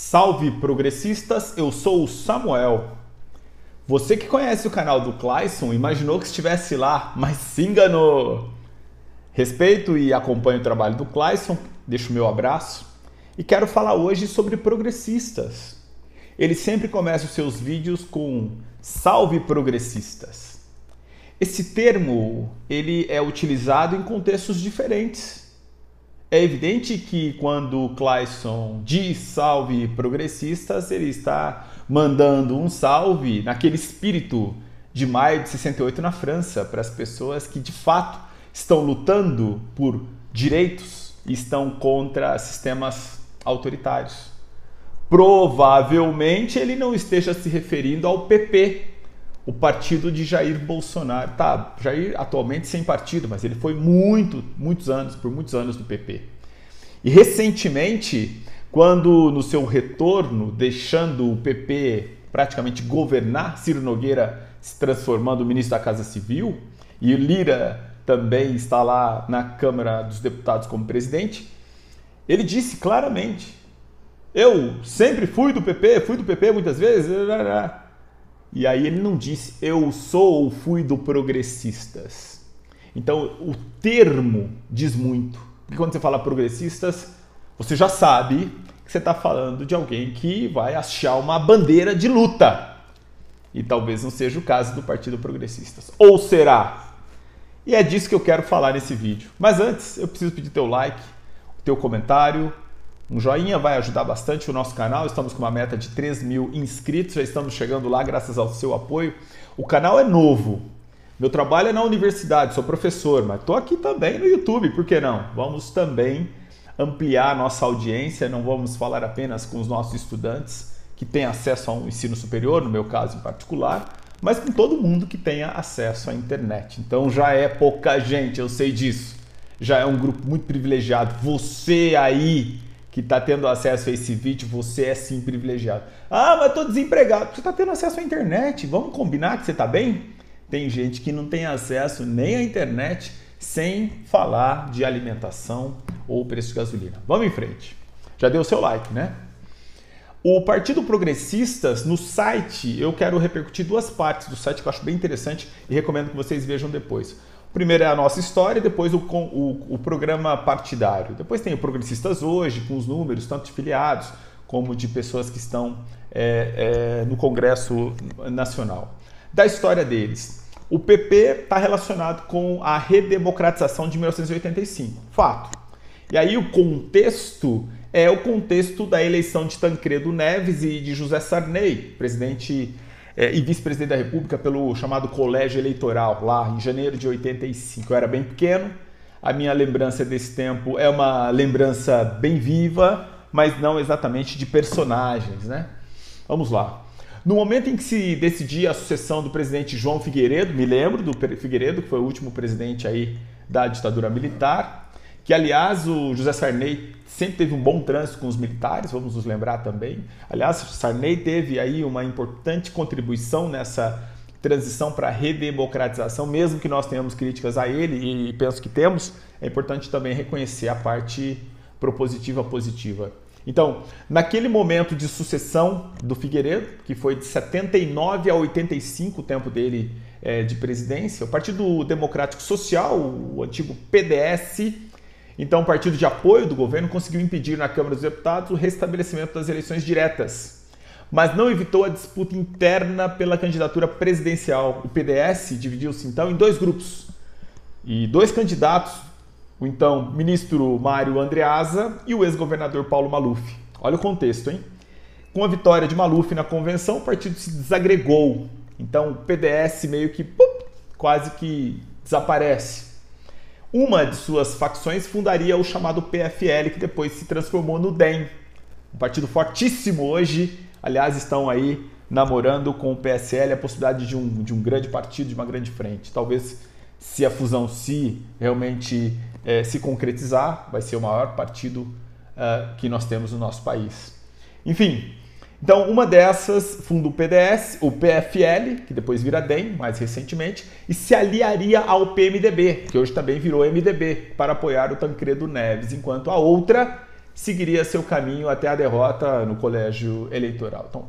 Salve progressistas, eu sou o Samuel. Você que conhece o canal do Clayson imaginou que estivesse lá, mas se enganou. Respeito e acompanho o trabalho do Clayson, deixo meu abraço e quero falar hoje sobre progressistas. Ele sempre começa os seus vídeos com Salve progressistas. Esse termo ele é utilizado em contextos diferentes. É evidente que quando Clayson diz salve progressistas, ele está mandando um salve naquele espírito de maio de 68 na França, para as pessoas que de fato estão lutando por direitos e estão contra sistemas autoritários. Provavelmente ele não esteja se referindo ao PP, o partido de Jair Bolsonaro. Tá, Jair atualmente sem partido, mas ele foi muito, muitos anos, por muitos anos do PP. E recentemente, quando no seu retorno, deixando o PP praticamente governar, Ciro Nogueira se transformando ministro da Casa Civil e Lira também está lá na Câmara dos Deputados como presidente, ele disse claramente: Eu sempre fui do PP, fui do PP muitas vezes. E aí ele não disse eu sou ou fui do progressistas. Então o termo diz muito. Porque quando você fala progressistas, você já sabe que você está falando de alguém que vai achar uma bandeira de luta. E talvez não seja o caso do Partido Progressistas. Ou será? E é disso que eu quero falar nesse vídeo. Mas antes, eu preciso pedir teu like, teu comentário, um joinha vai ajudar bastante o nosso canal. Estamos com uma meta de 3 mil inscritos, já estamos chegando lá graças ao seu apoio. O canal é novo. Meu trabalho é na universidade, sou professor, mas estou aqui também no YouTube, por que não? Vamos também ampliar nossa audiência, não vamos falar apenas com os nossos estudantes que têm acesso a um ensino superior, no meu caso em particular, mas com todo mundo que tenha acesso à internet. Então já é pouca gente, eu sei disso. Já é um grupo muito privilegiado. Você aí que está tendo acesso a esse vídeo, você é sim privilegiado. Ah, mas estou desempregado. Você está tendo acesso à internet. Vamos combinar que você está bem? Tem gente que não tem acesso nem à internet sem falar de alimentação ou preço de gasolina. Vamos em frente. Já deu seu like, né? O Partido Progressistas, no site, eu quero repercutir duas partes do site que eu acho bem interessante e recomendo que vocês vejam depois. Primeiro é a nossa história, depois o, o, o programa partidário. Depois tem o Progressistas Hoje, com os números, tanto de filiados como de pessoas que estão é, é, no Congresso Nacional. Da história deles. O PP está relacionado com a redemocratização de 1985. Fato. E aí o contexto é o contexto da eleição de Tancredo Neves e de José Sarney, presidente é, e vice-presidente da República pelo chamado Colégio Eleitoral, lá em janeiro de 85. Eu era bem pequeno, a minha lembrança desse tempo é uma lembrança bem viva, mas não exatamente de personagens, né? Vamos lá. No momento em que se decidia a sucessão do presidente João Figueiredo, me lembro do Figueiredo, que foi o último presidente aí da ditadura militar, que aliás o José Sarney sempre teve um bom trânsito com os militares, vamos nos lembrar também. Aliás, Sarney teve aí uma importante contribuição nessa transição para a redemocratização, mesmo que nós tenhamos críticas a ele, e penso que temos, é importante também reconhecer a parte propositiva positiva. Então, naquele momento de sucessão do Figueiredo, que foi de 79 a 85 o tempo dele é, de presidência, o Partido Democrático Social, o antigo PDS, então, o partido de apoio do governo conseguiu impedir na Câmara dos Deputados o restabelecimento das eleições diretas, mas não evitou a disputa interna pela candidatura presidencial. O PDS dividiu-se então em dois grupos e dois candidatos, o então ministro Mário Andreasa e o ex-governador Paulo Maluf. Olha o contexto, hein? Com a vitória de Maluf na convenção, o partido se desagregou. Então, o PDS meio que pup, quase que desaparece. Uma de suas facções fundaria o chamado PFL, que depois se transformou no DEM. Um partido fortíssimo hoje, aliás, estão aí namorando com o PSL a possibilidade de um, de um grande partido, de uma grande frente. Talvez, se a fusão se realmente é, se concretizar, vai ser o maior partido uh, que nós temos no nosso país. Enfim, então, uma dessas funda o PDS, o PFL, que depois vira DEM, mais recentemente, e se aliaria ao PMDB, que hoje também virou MDB, para apoiar o Tancredo Neves, enquanto a outra seguiria seu caminho até a derrota no colégio eleitoral. Então,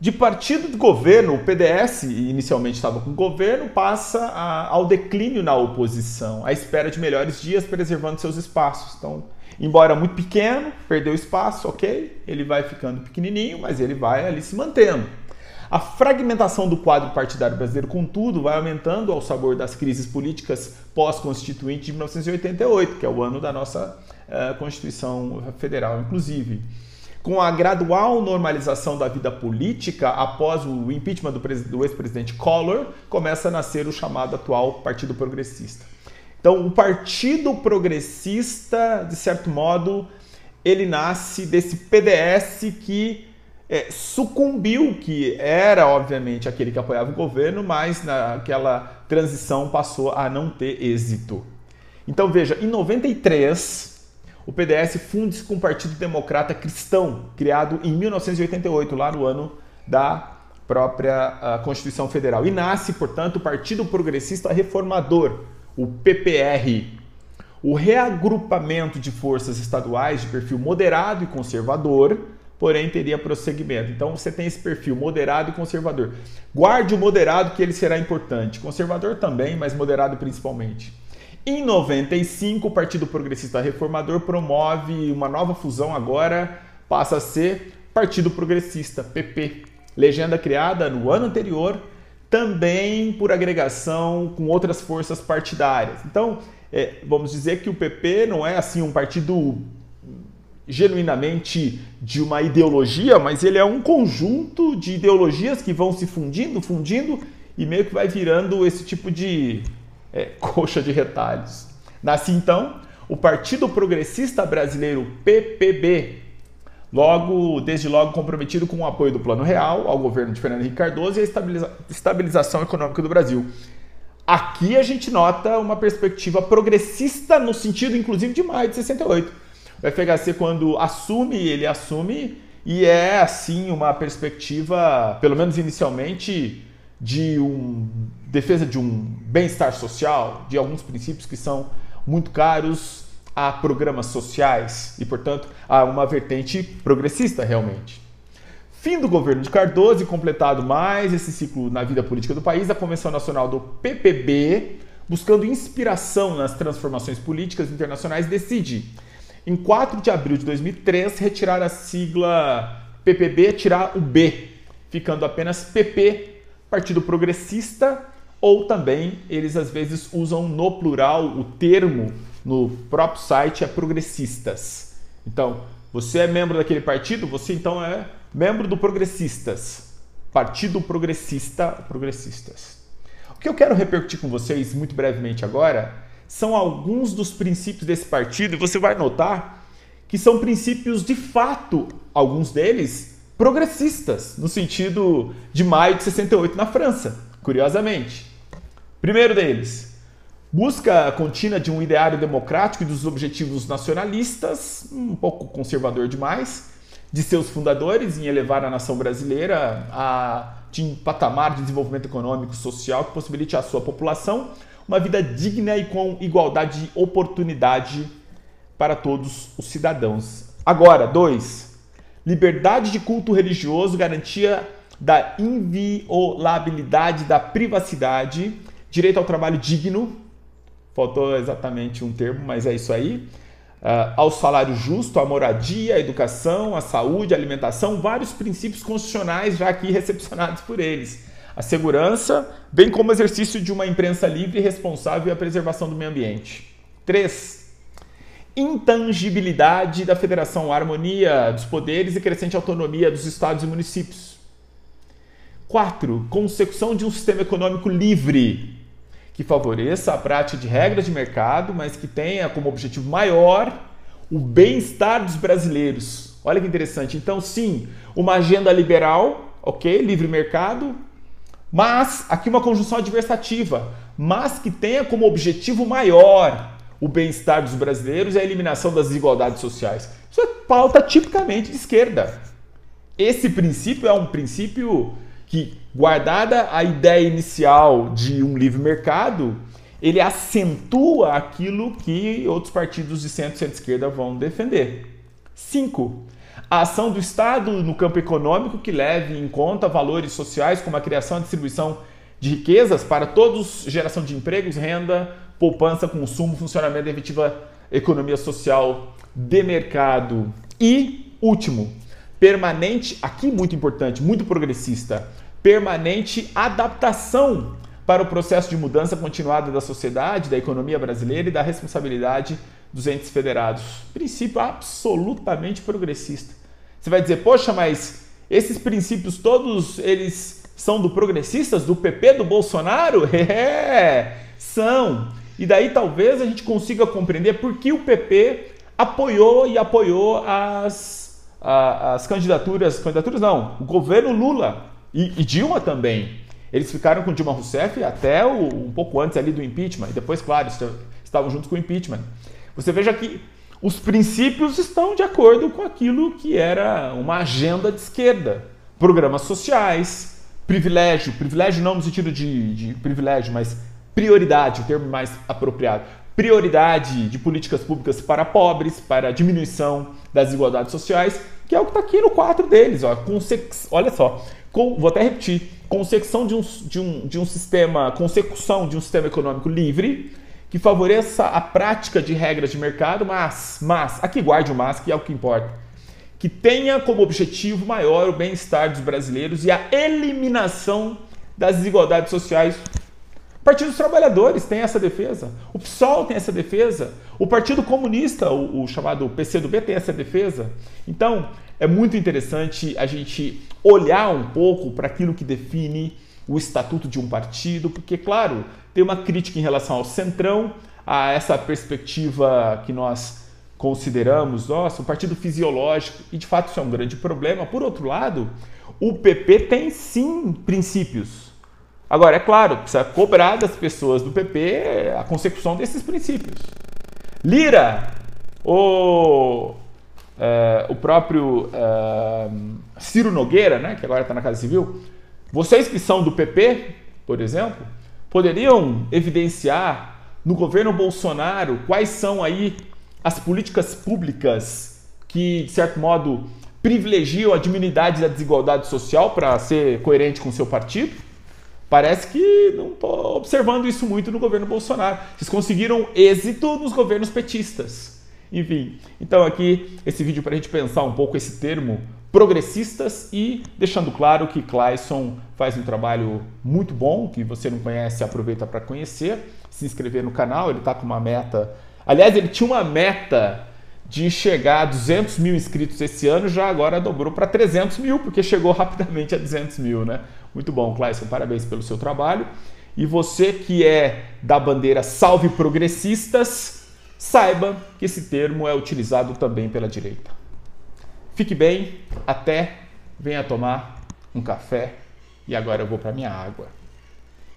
de partido de governo, o PDS inicialmente estava com o governo, passa a, ao declínio na oposição, à espera de melhores dias, preservando seus espaços. Então, embora muito pequeno, perdeu espaço, ok, ele vai ficando pequenininho, mas ele vai ali se mantendo. A fragmentação do quadro partidário brasileiro, contudo, vai aumentando ao sabor das crises políticas pós-constituinte de 1988, que é o ano da nossa uh, Constituição Federal, inclusive. Com a gradual normalização da vida política após o impeachment do, do ex-presidente Collor, começa a nascer o chamado atual Partido Progressista. Então, o Partido Progressista, de certo modo, ele nasce desse PDS que é, sucumbiu, que era obviamente aquele que apoiava o governo, mas naquela transição passou a não ter êxito. Então veja, em 93 o PDS funde-se com o Partido Democrata Cristão, criado em 1988, lá no ano da própria Constituição Federal. E nasce, portanto, o Partido Progressista Reformador, o PPR. O reagrupamento de forças estaduais de perfil moderado e conservador porém teria prosseguimento. Então você tem esse perfil moderado e conservador. Guarde o moderado que ele será importante. Conservador também, mas moderado principalmente. Em 95, o Partido Progressista Reformador promove uma nova fusão agora passa a ser Partido Progressista, PP. Legenda criada no ano anterior, também por agregação com outras forças partidárias. Então, é, vamos dizer que o PP não é assim um partido genuinamente de uma ideologia, mas ele é um conjunto de ideologias que vão se fundindo, fundindo e meio que vai virando esse tipo de é, coxa de retalhos. Nasce então o Partido Progressista Brasileiro PPB, logo desde logo comprometido com o apoio do Plano Real ao governo de Fernando Henrique Cardoso e a estabiliza estabilização econômica do Brasil. Aqui a gente nota uma perspectiva progressista no sentido inclusive de maio de 68 o FHC, quando assume, ele assume e é, assim, uma perspectiva, pelo menos inicialmente, de um defesa de um bem-estar social, de alguns princípios que são muito caros a programas sociais e, portanto, a uma vertente progressista realmente. Fim do governo de Cardoso e completado mais esse ciclo na vida política do país, a Convenção Nacional do PPB, buscando inspiração nas transformações políticas internacionais, decide em 4 de abril de 2003, retirar a sigla PPB, tirar o B, ficando apenas PP, Partido Progressista, ou também eles às vezes usam no plural o termo no próprio site é progressistas. Então, você é membro daquele partido, você então é membro do Progressistas. Partido Progressista, Progressistas. O que eu quero repercutir com vocês muito brevemente agora são alguns dos princípios desse partido, e você vai notar que são princípios de fato, alguns deles progressistas, no sentido de maio de 68 na França, curiosamente. Primeiro deles, busca contínua de um ideário democrático e dos objetivos nacionalistas, um pouco conservador demais, de seus fundadores em elevar a nação brasileira a um patamar de desenvolvimento econômico e social que possibilite à sua população uma vida digna e com igualdade de oportunidade para todos os cidadãos. Agora, dois, liberdade de culto religioso, garantia da inviolabilidade da privacidade, direito ao trabalho digno, faltou exatamente um termo, mas é isso aí, uh, ao salário justo, à moradia, à educação, à saúde, à alimentação, vários princípios constitucionais já aqui recepcionados por eles a segurança, bem como o exercício de uma imprensa livre e responsável e a preservação do meio ambiente. 3. Intangibilidade da federação, harmonia dos poderes e crescente autonomia dos estados e municípios. 4. Consecução de um sistema econômico livre, que favoreça a prática de regras de mercado, mas que tenha como objetivo maior o bem-estar dos brasileiros. Olha que interessante. Então, sim, uma agenda liberal, ok? Livre mercado, mas, aqui uma conjunção adversativa, mas que tenha como objetivo maior o bem-estar dos brasileiros e a eliminação das desigualdades sociais. Isso é pauta tipicamente de esquerda. Esse princípio é um princípio que, guardada a ideia inicial de um livre mercado, ele acentua aquilo que outros partidos de centro e centro-esquerda vão defender. 5. A ação do Estado no campo econômico que leve em conta valores sociais como a criação e distribuição de riquezas para todos, geração de empregos, renda, poupança, consumo, funcionamento da efetiva economia social de mercado. E, último, permanente, aqui muito importante, muito progressista, permanente adaptação para o processo de mudança continuada da sociedade, da economia brasileira e da responsabilidade dos entes federados. Princípio absolutamente progressista. Você vai dizer, poxa, mas esses princípios todos eles são do progressistas, do PP, do Bolsonaro? É, são. E daí talvez a gente consiga compreender por que o PP apoiou e apoiou as, as candidaturas, candidaturas não, o governo Lula e, e Dilma também. Eles ficaram com Dilma Rousseff até o, um pouco antes ali do impeachment, e depois, claro, estavam juntos com o impeachment. Você veja que os princípios estão de acordo com aquilo que era uma agenda de esquerda. Programas sociais, privilégio, privilégio não no sentido de, de privilégio, mas prioridade, o termo mais apropriado. Prioridade de políticas públicas para pobres, para diminuição das desigualdades sociais, que é o que está aqui no quadro deles. Ó, olha só, com, vou até repetir, consecução de um, de, um, de um sistema, consecução de um sistema econômico livre que favoreça a prática de regras de mercado, mas, mas, aqui guarde o mas, que é o que importa, que tenha como objetivo maior o bem-estar dos brasileiros e a eliminação das desigualdades sociais. Partido dos Trabalhadores tem essa defesa, o PSOL tem essa defesa, o Partido Comunista, o, o chamado PCdoB, tem essa defesa. Então, é muito interessante a gente olhar um pouco para aquilo que define o estatuto de um partido, porque, claro, tem uma crítica em relação ao centrão, a essa perspectiva que nós consideramos, nossa, um partido fisiológico, e de fato isso é um grande problema. Por outro lado, o PP tem sim princípios. Agora, é claro, precisa cobrar das pessoas do PP a consecução desses princípios. Lira, o uh, o próprio uh, Ciro Nogueira, né, que agora está na Casa Civil, vocês que são do PP, por exemplo, poderiam evidenciar no governo Bolsonaro quais são aí as políticas públicas que, de certo modo, privilegiam a diminuidade da desigualdade social para ser coerente com o seu partido? Parece que não estou observando isso muito no governo Bolsonaro. Vocês conseguiram êxito nos governos petistas. Enfim, então aqui esse vídeo para a gente pensar um pouco esse termo progressistas e deixando claro que Clayson faz um trabalho muito bom, que você não conhece, aproveita para conhecer, se inscrever no canal, ele está com uma meta. Aliás, ele tinha uma meta de chegar a 200 mil inscritos esse ano, já agora dobrou para 300 mil, porque chegou rapidamente a 200 mil, né? Muito bom, Clayson, parabéns pelo seu trabalho. E você que é da bandeira Salve Progressistas, saiba que esse termo é utilizado também pela direita. Fique bem, até venha tomar um café e agora eu vou para minha água.